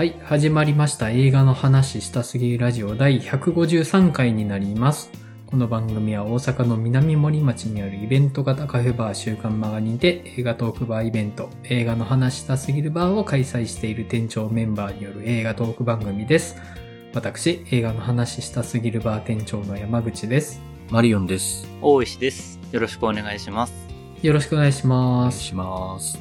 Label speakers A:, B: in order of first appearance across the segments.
A: はい、始まりました映画の話したすぎるラジオ第153回になります。この番組は大阪の南森町にあるイベント型カフェバー週刊マガにて映画トークバーイベント映画の話したすぎるバーを開催している店長メンバーによる映画トーク番組です。私、映画の話したすぎるバー店長の山口です。
B: マリオンです。
C: 大石です。よろしくお願いします。
A: よろしくお願いし
B: お
A: ます。
B: 願いします。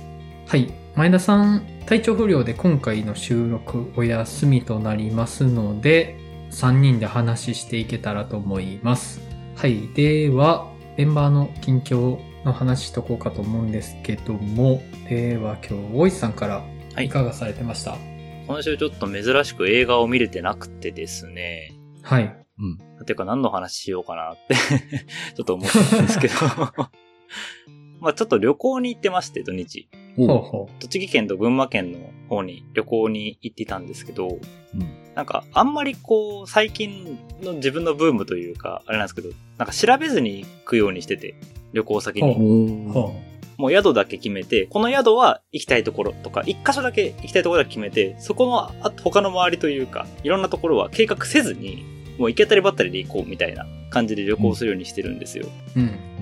A: はい。前田さん、体調不良で今回の収録お休みとなりますので、3人で話していけたらと思います。はい。では、メンバーの近況の話しとこうかと思うんですけども、では今日、大石さんから
C: はい
A: いかがされてました、
C: 今週ちょっと珍しく映画を見れてなくてですね。
A: はい。
B: うん。
C: てか何の話しようかなって ちょっと思ったんですけど。まあちょっと旅行に行ってまして、土日。
A: ほう
B: おう
A: ほ
C: 栃木県と群馬県の方に旅行に行っていたんですけど、
B: うん。
C: なんかあんまりこう最近の自分のブームというか、あれなんですけど、なんか調べずに行くようにしてて、旅行先に。もう宿だけ決めて、この宿は行きたいところとか、一箇所だけ行きたいところだけ決めて、そこのあ他の周りというか、いろんなところは計画せずに、もう行き当たりばったりで行こうみたいな感じで旅行するようにしてるんですよ。
A: う。うん。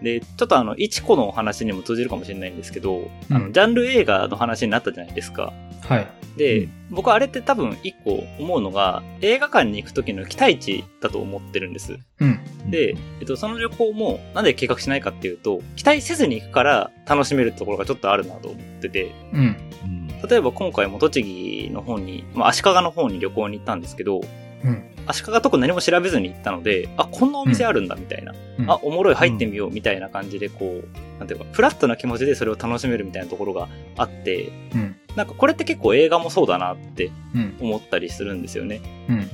B: うん
C: で、ちょっとあの、一個のお話にも通じるかもしれないんですけど、あ
A: うん
C: の、ジャンル映画の話になったじゃないですか。
A: はい。
C: で、
B: うん
C: 僕あれって多分一個思うのが、映画館に行く時の期待値だと思ってるんです。
A: うん。
B: うん。
C: で、えっと、その旅行もなんで計画しないかっていうと、期待せずに行くから楽しめるところがちょっとあるなと思ってて、
A: うん。
B: うん。
C: 例えば今回も栃木の方に、まあ、足利の方に旅行に行ったんですけど、
A: うん。
C: 足利とこ何も調べずに行ったので、あ、こんなお店あるんだみたいな、
A: うん
C: あ、おもろい入ってみようみたいな感じでこう、なんていうか、フラットな気持ちでそれを楽しめるみたいなところがあって、
A: うん。
C: なんかこれって結構映画もそうだなって
A: うん。
C: 思ったりするんですよね。
A: うん。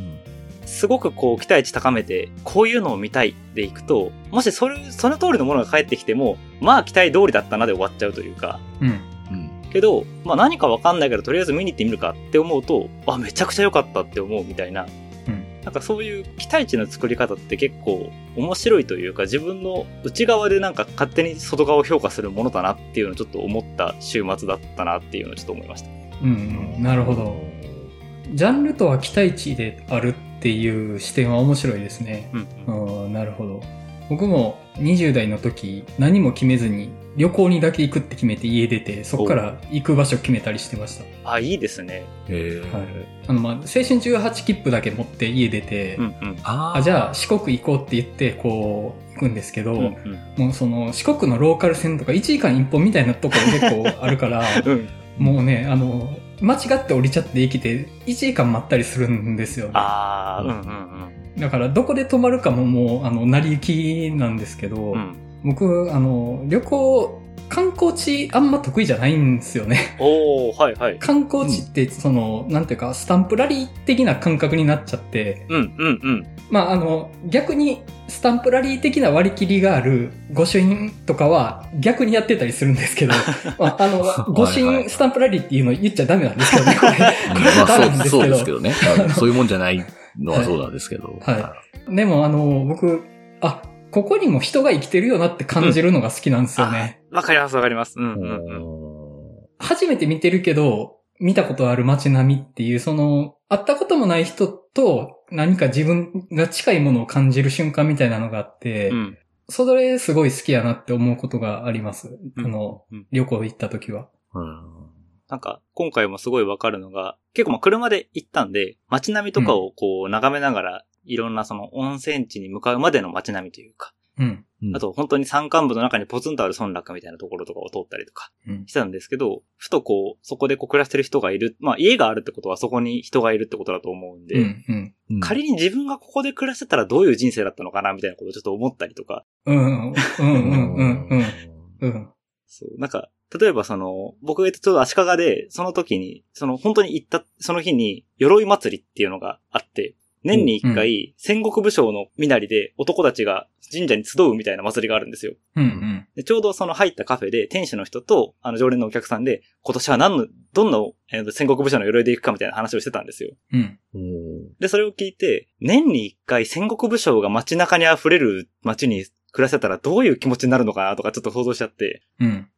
C: すごくこう期待値高めて、こういうのを見たいで行くと、もしそれ、その通りのものが返ってきても、まあ期待通りだったなで終わっちゃうというか、
A: うん。
B: うん。
C: けど、まあ何かわかんないけど、とりあえず見に行ってみるかって思うと、あ、めちゃくちゃ良かったって思うみたいな、
A: うん。
C: なんかそういう期待値の作り方って結構面白いというか、自分の内側でなんか勝手に外側を評価するものだなっていうのをちょっと思った週末だったなっていうのをちょっと思いました。
A: うん。なるほど。ジャンルとは期待値であるっていう視点は面白いですね。
C: うん。
A: うん、なるほど。僕も20代の時何も決めずに旅行にだけ行くって決めて家出て、そこから行く場所決めたりしてました。
C: あ、いいですね。
B: へえ。
A: はい。あの、まあ、青春18切符だけ持って家出て、
C: うんうん。
B: あ
A: あ、じゃあ四国行こうって言って、こう、行くんですけど、
C: うんうん。
A: もうその四国のローカル線とか1時間一本みたいなところ結構あるから、
C: うん。
A: もうね、あの、間違って降りちゃって生きて1時間待ったりするんですよね。
C: あー、うんうん
A: だからどこで泊まるかももう、あの、成り行きなんですけど、
C: うん。うん。
A: 僕、あの、旅行、観光地あんま得意じゃないんですよね。
C: おー、はいはい。
A: 観光地って、その、なんていうか、スタンプラリー的な感覚になっちゃって、
C: うんうんうん。
A: まあ、あの、逆に、スタンプラリー的な割り切りがある御朱印とかは逆にやってたりするんですけど、まあ、あの、御朱印スタンプラリーっていうの言っちゃダメなんですけどね、これ。これダメなんですけど
B: そうです。けどね。そういうもんじゃないのはそうなんですけど。
A: はいでも、あの、僕、あ、ここにも人が生きてるよなって感じるのが好きなんですよね。
C: わかりますわかります。うん
B: う
C: うんうん。
B: ん。
A: 初めて見てるけど、見たことある街並みっていう、その、会ったこともない人と何か自分が近いものを感じる瞬間みたいなのがあって、
C: うん。
A: それすごい好きやなって思うことがあります。あの、
C: うん
A: 旅行行った時は。
B: うん。
C: なんか、今回もすごいわかるのが、結構まあ車で行ったんで、街並みとかをこう眺めながら、いろんなその温泉地に向かうまでの街並みというか、
A: うん。
B: うん
C: あと本当に山間部の中にポツンとある村落みたいなところとかを通ったりとか
A: うん。
C: してたんですけど、ふとこう、そこでこう暮らしてる人がいる、まあ家があるってことはそこに人がいるってことだと思うんで、
A: うん。うん。
B: うん
C: 仮に自分がここで暮らしてたらどういう人生だったのかなみたいなことをちょっと思ったりとか、
A: うん。うん。うん。うん。うん。うん。
C: そう、なんか、例えばその、僕が言ったちょうど足利で、その時に、その本当に行った、その日に、鎧祭りっていうのがあって、年に一回、戦国武将の身なりで男たちが神社に集うみたいな祭りがあるんですよ。
A: うん。うん。
C: でちょうどその入ったカフェで、店主の人と、あの、常連のお客さんで、今年は何の、どんな、えー戦国武将の鎧で行くかみたいな話をしてたんですよ。
A: うん。
B: うん
C: で、それを聞いて、年に一回戦国武将が街中に溢れる街に暮らせたらどういう気持ちになるのかなとかちょっと想像しちゃって、
A: うん。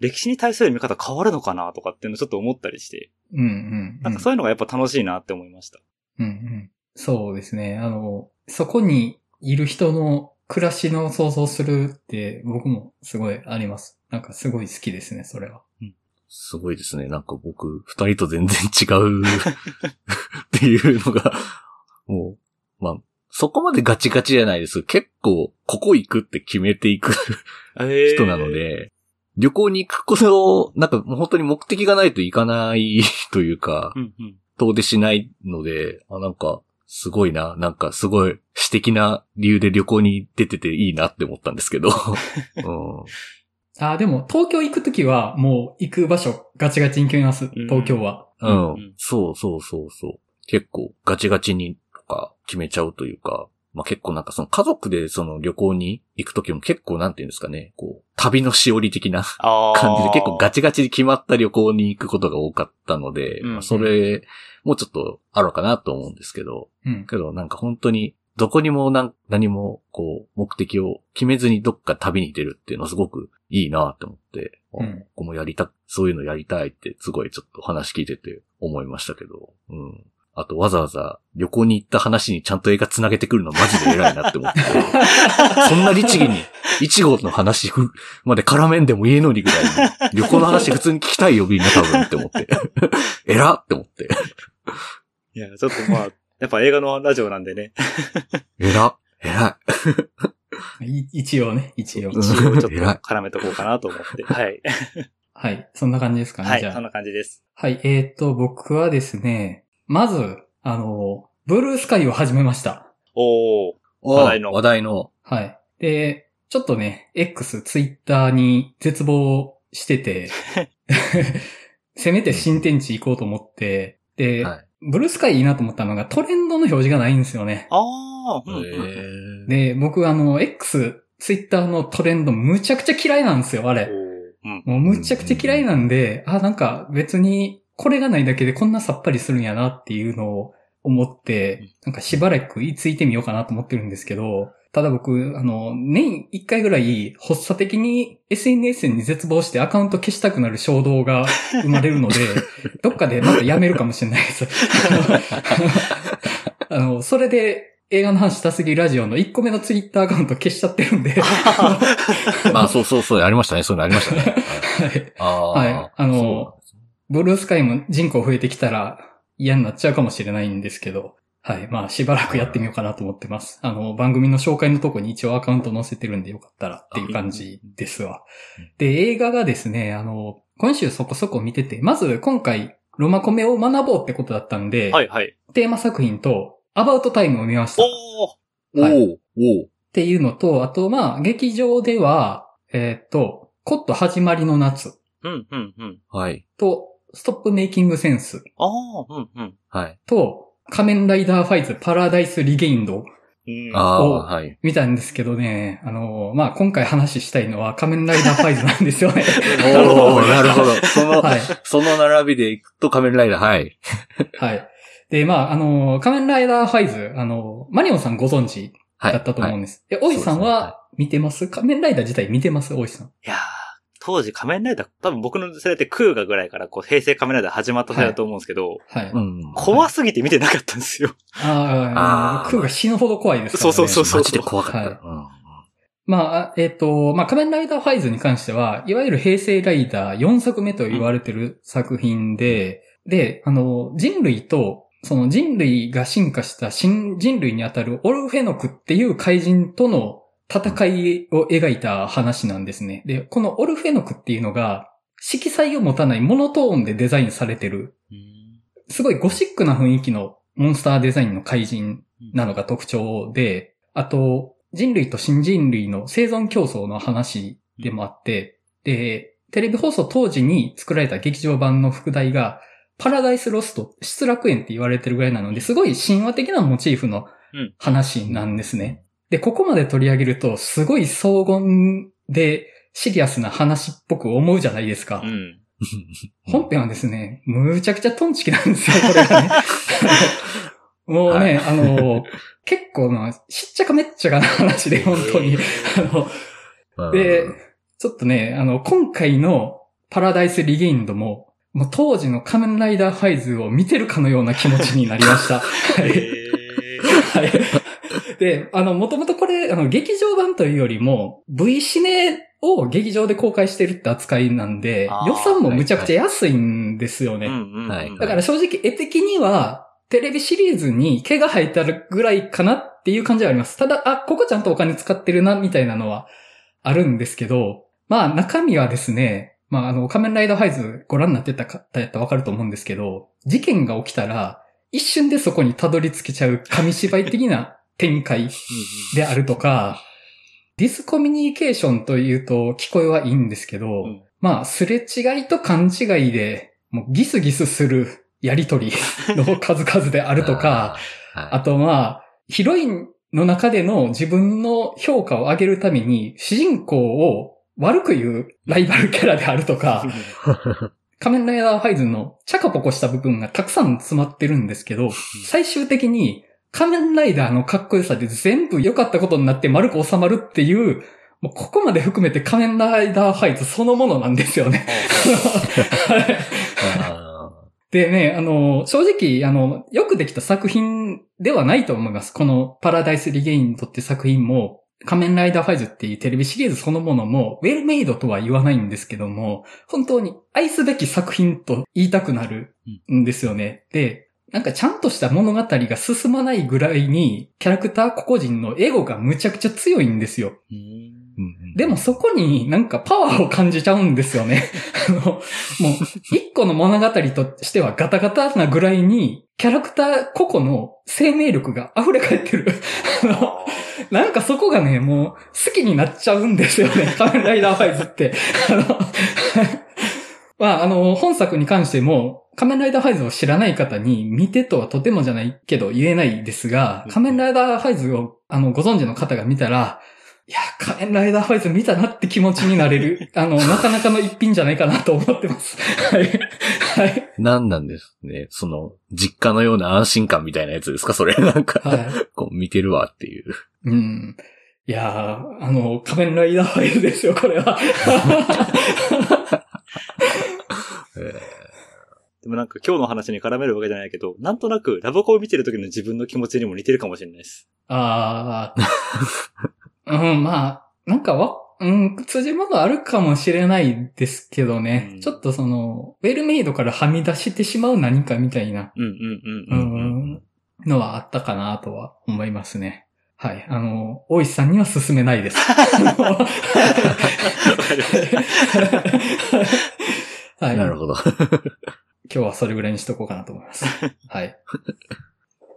C: 歴史に対する見方変わるのかなとかっていうのをちょっと思ったりして。
A: うんうん。
C: なんかそういうのがやっぱ楽しいなって思いました。
A: うんうん。そうですね。あの、そこにいる人の暮らしの想像するって僕もすごいあります。なんかすごい好きですね、それは。
B: すごいですね。なんか僕、二人と全然違う っていうのが、もう、まあ、そこまでガチガチじゃないです。結構、ここ行くって決めていく人なので、旅行に行くことを、なんかもう本当に目的がないといかないというか
C: う、んうん。
B: 遠出しないので、あ、なんか、すごいな、なんかすごい私的な理由で旅行に出てていいなって思ったんですけど。うん
A: あ、でも東京行くときはもう行く場所ガチガチに決めます、東京は。
B: うん、
C: うん
B: そうそうそうそう。結構ガチガチにとか決めちゃうというか、まあ結構なんかその家族でその旅行に行くときも結構なんていうんですかね、こう、旅のしおり的な
C: あ
B: 感じで結構ガ
C: チ。
B: チガチに決まった旅行に行くことが多かったので、
C: うん
B: まあそれもうちょっとあるかなと思うんですけど、
A: うん。
B: けどなんか本当にどこにも何もこう目的を決めずにどっか旅に出るっていうのはすごくいいなって思って、
A: うん
B: ここもやりた、そういうのやりたいってすごいちょっと話聞いてて思いましたけど、うん。あとわざわざ旅行に行った話にちゃんと映画繋げてくるのマジで偉いなって思って。そんな律儀に、一号の話まで絡めんでもいいのにぐらいに、旅行の話普通に聞きたいよみんな多分って思って。偉っって思って。
C: いや、ちょっとまあ、やっぱ映画のラジオなんでね。
B: 偉っ偉い。
A: い一応ね、一応。
B: うん
C: 一応ちょっと絡めとこうかなと思って。はい。
A: はい。そんな感じですかね、
C: はい、
A: じゃあ
C: そん。な感じです。
A: はい。えっ、と、僕はですね、まず、あの、ブルースカイを始めました。
C: おー。
B: お
C: 話題の
B: 話題の。
A: はい。で、ちょっとね、X、ツイッターに絶望してて、せめて新天地行こうと思って、で、
B: はい。
A: ブルースカイいいなと思ったのがトレンドの表示がないんですよね。
C: あー、うんうん。
A: で、僕あの、X、ツイッターのトレンドむちゃくちゃ嫌いなんですよ、あれ。
C: うん。
A: もうむちゃくちゃ嫌いなんで、あ、なんか別にこれがないだけでこんなさっぱりするんやなっていうのを思って、なんかしばらく居ついてみようかなと思ってるんですけど、ただ僕、あの、年一回ぐらい発作的に SNS に絶望してアカウント消したくなる衝動が生まれるので、どっかでまたやめるかもしれないです。あの、それで映画の話したすぎラジオの1個目のツイッターアカウント消しちゃってるんで、
B: まあ、そうそうそう、ありましたね。そういうのありましたね。
A: はい。はいあの
B: そ
A: ブルースカイも人口増えてきたら嫌になっちゃうかもしれないんですけど、はい。まあ、しばらくやってみようかなと思ってます。あの、番組の紹介のとこに一応アカウント載せてるんでよかったらっていう感じですわ
B: うん。
A: で、映画がですね、あの、今週そこそこ見てて、まず今回、ロマコメを学ぼうってことだったんで、
C: はいはい。
A: テーマ作品と、アバウトタイムを見ました。っ
C: おー。
A: はい
B: おお
A: ていうのと、あと、まあ、劇場では、えーっと、コット始まりの夏
C: うん、うん、うん。
B: はい。
A: と、ストップメイキングセンス
C: あー、うん、うん。
B: はい。
A: と、仮面ライダーファイズパラダイスリゲインド
C: うん
B: ああ、
A: お
B: はい。
A: 見たんですけどね、あの、まあ、今回話したいのは仮面ライダーファイズなんですよね。
B: おおなるほど。その、
A: はい。
B: その並びでいくと仮面ライダー、はい。
A: はい。で、まあ、あの、仮面ライダーファイズ、あの、マリオンさんご存知
B: はい。
A: だったと思うん
B: はい
A: です。え、おいさん
B: そうですねは
A: は見てます？仮面ライダー自体見てます？おいさん。
C: いやー、当時仮面ライダー、多分僕の世代ってクーガぐらいからこう平成仮面ライダー始まった世代だと思うんですけど、
A: はい。
B: うん。
C: 怖すぎて見てなかったんですよ。
A: ああ、
B: あー
A: クーが死ぬほど怖いですからね。
C: そうそうそう
B: マジで怖かった。
A: はい
B: うん
A: まあ、えっ、と、まあ、仮面ライダーファイズに関しては、いわゆる平成ライダー4作目と言われてる作品で、で、あの、人類と、その人類が進化した新人類にあたるオルフェノクっていう怪人との戦いを描いた話なんですね。で、このオルフェノクっていうのが、色彩を持たないモノトーンでデザインされてる、すごいゴシックな雰囲気のモンスターデザインの怪人なのが特徴で、あと、人類と新人類の生存競争の話でもあって、で、テレビ放送当時に作られた劇場版の副題が、パラダイスロスト、失楽園って言われてるぐらいなので、すごい神話的なモチーフの
C: うん
A: 話なんですね。で、ここまで取り上げると、すごい荘厳でシリアスな話っぽく思うじゃないですか。
C: うん。
A: 本編はですね、むちゃくちゃトンチキなんですよ、これがね。もうね、あの、結構な、しっちゃかめっちゃかな話で、本当に。あの、
B: うん
A: で、ちょっとね、あの、今回のパラダイスリゲインドも、もう当時の仮面ライダーファイズを見てるかのような気持ちになりました。はい。はい。で、あの、もともとこれ、あの、劇場版というよりも、V シネを劇場で公開してるって扱いなんで予算もむちゃくちゃ安いんですよね。
B: はい
A: だから正直絵的には、テレビシリーズに毛が生えたぐらいかなっていう感じはあります。ただ、あ、ここちゃんとお金使ってるな、みたいなのはあるんですけど、まあ中身はですね、まああの、仮面ライダーファイズご覧になってた方やったらわかると思うんですけど、事件が起きたら、一瞬でそこにたどり着けちゃう紙芝居的な展開であるとか、ディスコミュニケーションというと聞こえはいいんですけど、
C: うん。
A: まあ、すれ違いと勘違いで、もうギスギスするやりとり の数々であるとか、
B: あー、はい。
A: あとまあ、ヒロインの中での自分の評価を上げるために、主人公を悪く言うライバルキャラであるとか、仮面ライダーファイズのチャカポコした部分がたくさん詰まってるんですけど、最終的に仮面ライダーのかっこよさで全部良かったことになって丸く収まるっていう、もうここまで含めて仮面ライダーファイズそのものなんですよね。でね、あの、正直、あの、よくできた作品ではないと思います。このパラダイスリゲインドって作品も、仮面ライダーファイズっていうテレビシリーズそのものも、ウェルメイドとは言わないんですけども、本当に愛すべき作品と言いたくなるんですよね。で、なんかちゃんとした物語が進まないぐらいに、キャラクター個々人のエゴがむちゃくちゃ強いんですよ。でもそこになんかパワーを感じちゃうんですよね。あの、もう、一個の物語としてはガタガタなぐらいに、キャラクター個々の生命力が溢れ返ってる。あ のなんかそこがね、もう好きになっちゃうんですよね。仮 面ライダーファイズって。あの、まあ、あの、本作に関しても、仮面ライダーファイズを知らない方に見てとはとてもじゃないけど言えないですが、仮面ライダーファイズをあのご存知の方が見たら、いや、仮面ライダーファイズ見たなって気持ちになれる、あの、なかなかの一品じゃないかなと思ってます。はい。はい。
B: なんなんですね。その、実家のような安心感みたいなやつですか？それ。なんか、
A: はい。
B: こう見てるわっていう。
A: うん。いやー、あの、仮面ライダーファイズですよ、これは。
B: え
C: でもなんか今日の話に絡めるわけじゃないけど、なんとなくラブコを見てる時の自分の気持ちにも似てるかもしれないです。
A: ああ。うん、まあ、なんかわ、うん、通じ物あるかもしれないですけどね。
C: うん
A: ちょっとその、ウェルメイドからはみ出してしまう何かみたいな、
C: うんうん
A: う
C: うんうんうん。
A: ん、のはあったかなとは思いますね。はい。あの、大石さんには勧めないです。はい。
B: なるほど。
A: 今日はそれぐらいにしとこうかなと思います。はい。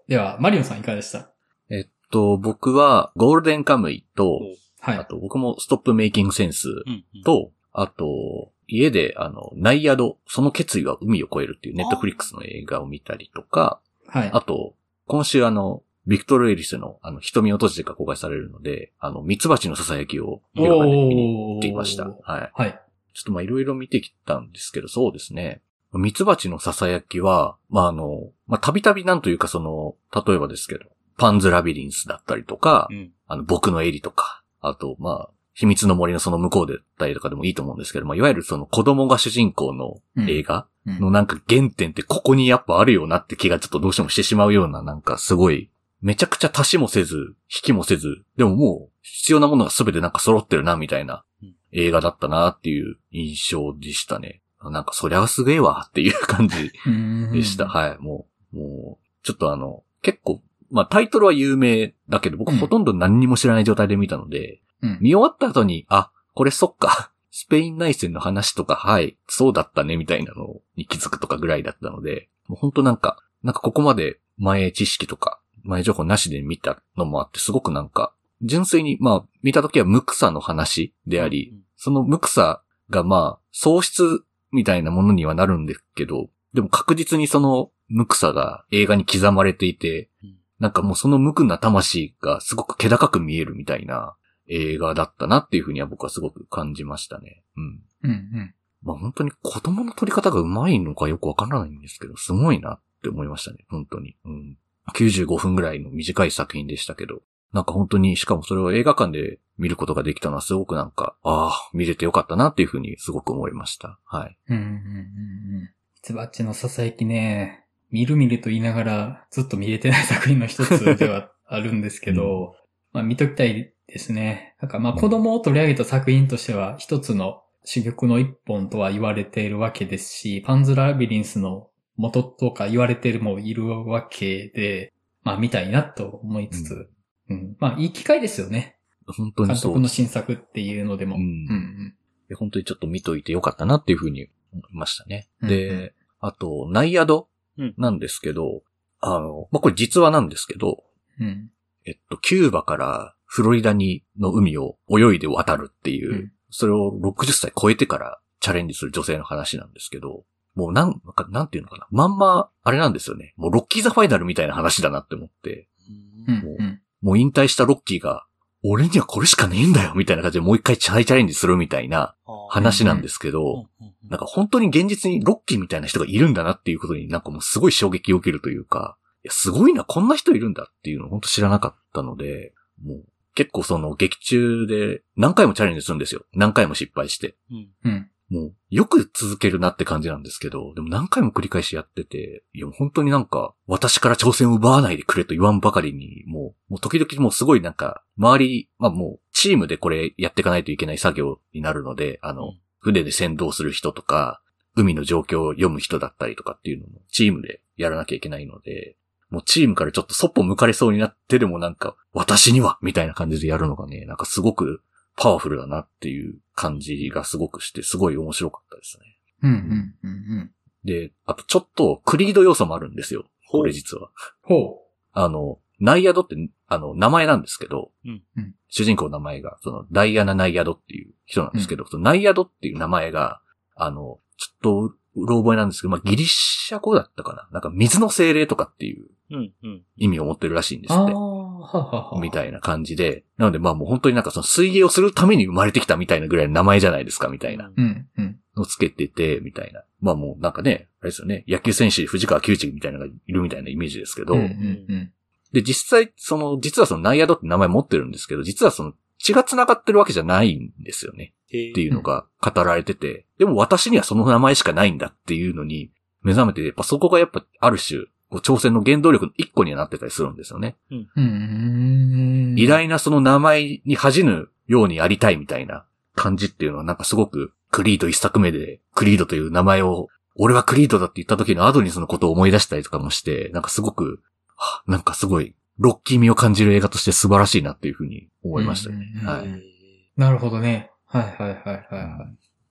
A: では、マリオンさんいかがでした？
B: えっと、僕は、ゴールデンカムイと、
A: はい。
B: あと僕もストップメイキングセンス
C: うんうん
B: と、あと、家で、あの、ナイアド、その決意は海を越えるっていうネットフリックスの映画を見たりとか、
A: はい。
B: あと、今週あの、ビクトル・エリスの、あの、瞳を閉じてが公開されるので、あの、ミツバチの囁きを映画館で見に行っていました。はい。
A: はい。
B: ちょっとまあいろいろ見てきたんですけど、そうですね。ミツバチの囁きは、まああの、まあたびたびなんというかその、例えばですけど、パンズラビリンスだったりとか、
C: うん。
B: あの、僕のエリとか、あと、まあ、秘密の森のその向こうでだったりとかでもいいと思うんですけど、まあ、いわゆるその子供が主人公の映画
A: うん。
B: のなんか原点ってここにやっぱあるよなって気がちょっとどうしてもしてしまうようななんかすごい、めちゃくちゃ足しもせず、引きもせず、でももう必要なものが全てなんか揃ってるなみたいな
C: うん。
B: 映画だったなっていう印象でしたね。なんかそりゃすげえわっていう感じでした。はい。もう、もう、ちょっとあの、結構、まあタイトルは有名だけど、僕
A: うん
B: ほとんど何にも知らない状態で見たので、
A: うん。
B: 見終わった後に、あ、これそっか、スペイン内戦の話とか、はい、そうだったね、みたいなのに気づくとかぐらいだったので、もう本当なんか、なんかここまで前知識とか、前情報なしで見たのもあって、すごくなんか、純粋に、まあ、見た時は無草の話であり、その無草がまあ、喪失みたいなものにはなるんですけど、でも確実にその無草が映画に刻まれていて
C: うん、
B: なんかもうその無垢な魂がすごく気高く見えるみたいな映画だったなっていうふうには僕はすごく感じましたね。うん。
A: うん。うん。
B: まあ本当に子供の撮り方が上手いのかよくわからないんですけど、すごいなって思いましたね。本当に。うん。95分ぐらいの短い作品でしたけど、なんか本当に、しかもそれを映画館で見ることができたのはすごくなんか、ああ、見れてよかったなっていうふうにすごく思いました。はい。
A: うん。うん。うん。ツバッチの囁きね、見る見ると言いながらずっと見れてない作品の一つではあるんですけど、まあ見ときたいですね。なんかまあ子供を取り上げた作品としては一つの珠玉の一本とは言われているわけですし、パンズラビリンスの元とか言われてるもいるわけで、まあ見たいなと思いつつ、うん、まあいい機会ですよね。
B: 本当に
A: 監督の
B: そうです。
A: 新作っていうのでも。
B: うん
A: うん
B: で本当にちょっと見といてよかったなっていうふうに思いましたね。
A: うん
B: で、
A: うん
B: あと、ナイアド
C: うん
B: なんですけど、あの、まあ、これ実話なんですけど、
A: うん。うん。
B: えっと、キューバからフロリダにの海を泳いで渡るっていう、
A: うん
B: それを60歳超えてからチャレンジする女性の話なんですけど、もうなん、なんかなんていうのかな。まんま、あれなんですよね。もうロッキーザファイナルみたいな話だなって思って、
A: うん
B: もう
A: うん。
B: もう引退したロッキーが、俺にはこれしかねえんだよみたいな感じでもう一回再チャレンジするみたいな話なんですけど、なんか本当に現実にロッキーみたいな人がいるんだなっていうことになんかもうすごい衝撃を受けるというか、いや、すごいな、こんな人いるんだっていうのを本当知らなかったので、もう結構その劇中で何回もチャレンジするんですよ。何回も失敗して。
A: うん。
B: もうよく続けるなって感じなんですけど、でも何回も繰り返しやってて、いや本当になんか私から挑戦を奪わないでくれと言わんばかりに、もう、もう時々もうすごいなんか、周り、まあもうチームでこれやっていかないといけない作業になるので、あの、
C: うん。
B: 船で先導する人とか、海の状況を読む人だったりとかっていうのもチームでやらなきゃいけないので、もうチームからちょっとそっぽ向かれそうになってでもなんか、私にはみたいな感じでやるのがね、なんかすごくパワフルだなっていう感じがすごくして、すごい面白かったですね。
A: うん。うん。うん。
B: で、あとちょっとクリード要素もあるんですよ。これ実は。
A: ほ
B: あの、ナイアドって、あの、名前なんですけど、
C: うん
A: うん
B: 主人公の名前が、その、ダイアナ・ナイアドっていう人なんですけど、そのナイアドっていう名前が、あの、ちょっと、うろ覚えなんですけど、まあ、ギリシャ語だったかななんか、水の精霊とかっていう
C: うん、うん。
B: 意味を持ってるらしいんですって。みたいな感じで。なので、まあもう本当になんかその水泳をするために生まれてきたみたいなぐらいの名前じゃないですか、みたいな。
A: うん。うん。
B: のつけてて、みたいな。まあもうなんかね、あれですよね、野球選手に藤川球児みたいなのがいるみたいなイメージですけど、
A: うん。うん。
B: で、実際、その、実はそのナイアドって名前持ってるんですけど、実はその血が繋がってるわけじゃないんですよね。
C: っ
B: っていうのが語られてて、でも私にはその名前しかないんだっていうのに目覚めて、やっぱそこがやっぱある種、挑戦の原動力の一個にはなってたりするんですよね。
A: うん。
B: 偉大なその名前に恥じぬようにやりたいみたいな感じっていうのはなんかすごくクリード一作目でクリードという名前を俺はクリードだって言った時のアドニスのことを思い出したりとかもして、なんかすごく、はなんかすごいロッキー味を感じる映画として素晴らしいなっていうふうに思いましたね。はい。
A: なるほどね。はいはいはいはいは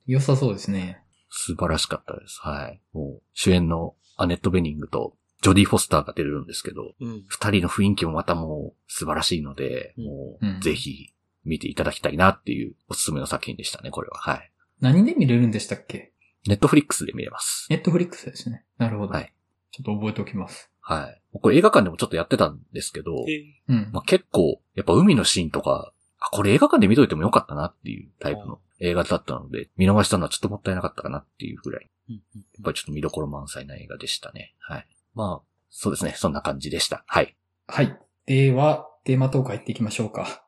A: い。良さそうですね。
B: 素晴らしかったです。はい。もう主演のアネット・ベニングとジョディ・フォスターが出るんですけど、
C: うん。
B: 二人の雰囲気もまたもう素晴らしいので、
C: うん
B: もうぜひ見ていただきたいなっていうおすすめの作品でしたね、これは。はい。
A: 何で見れるんでしたっけ？
B: ネットフリックスで見れます。
A: ネットフリックスですね。なるほど。
B: はい。
A: ちょっと覚えておきます。
B: はい。これ映画館でもちょっとやってたんですけど、
A: うん。
B: まあ、結構、やっぱ海のシーンとか、あ、これ映画館で見といてもよかったなっていうタイプの映画だったので、見逃したのはちょっともったいなかったかなっていうぐらい、
C: うん
B: やっぱりちょっと見どころ満載な映画でしたね。はい。まあ、そうですね。そんな感じでした。はい。
A: はい。では、テーマトーク入っていきましょうか。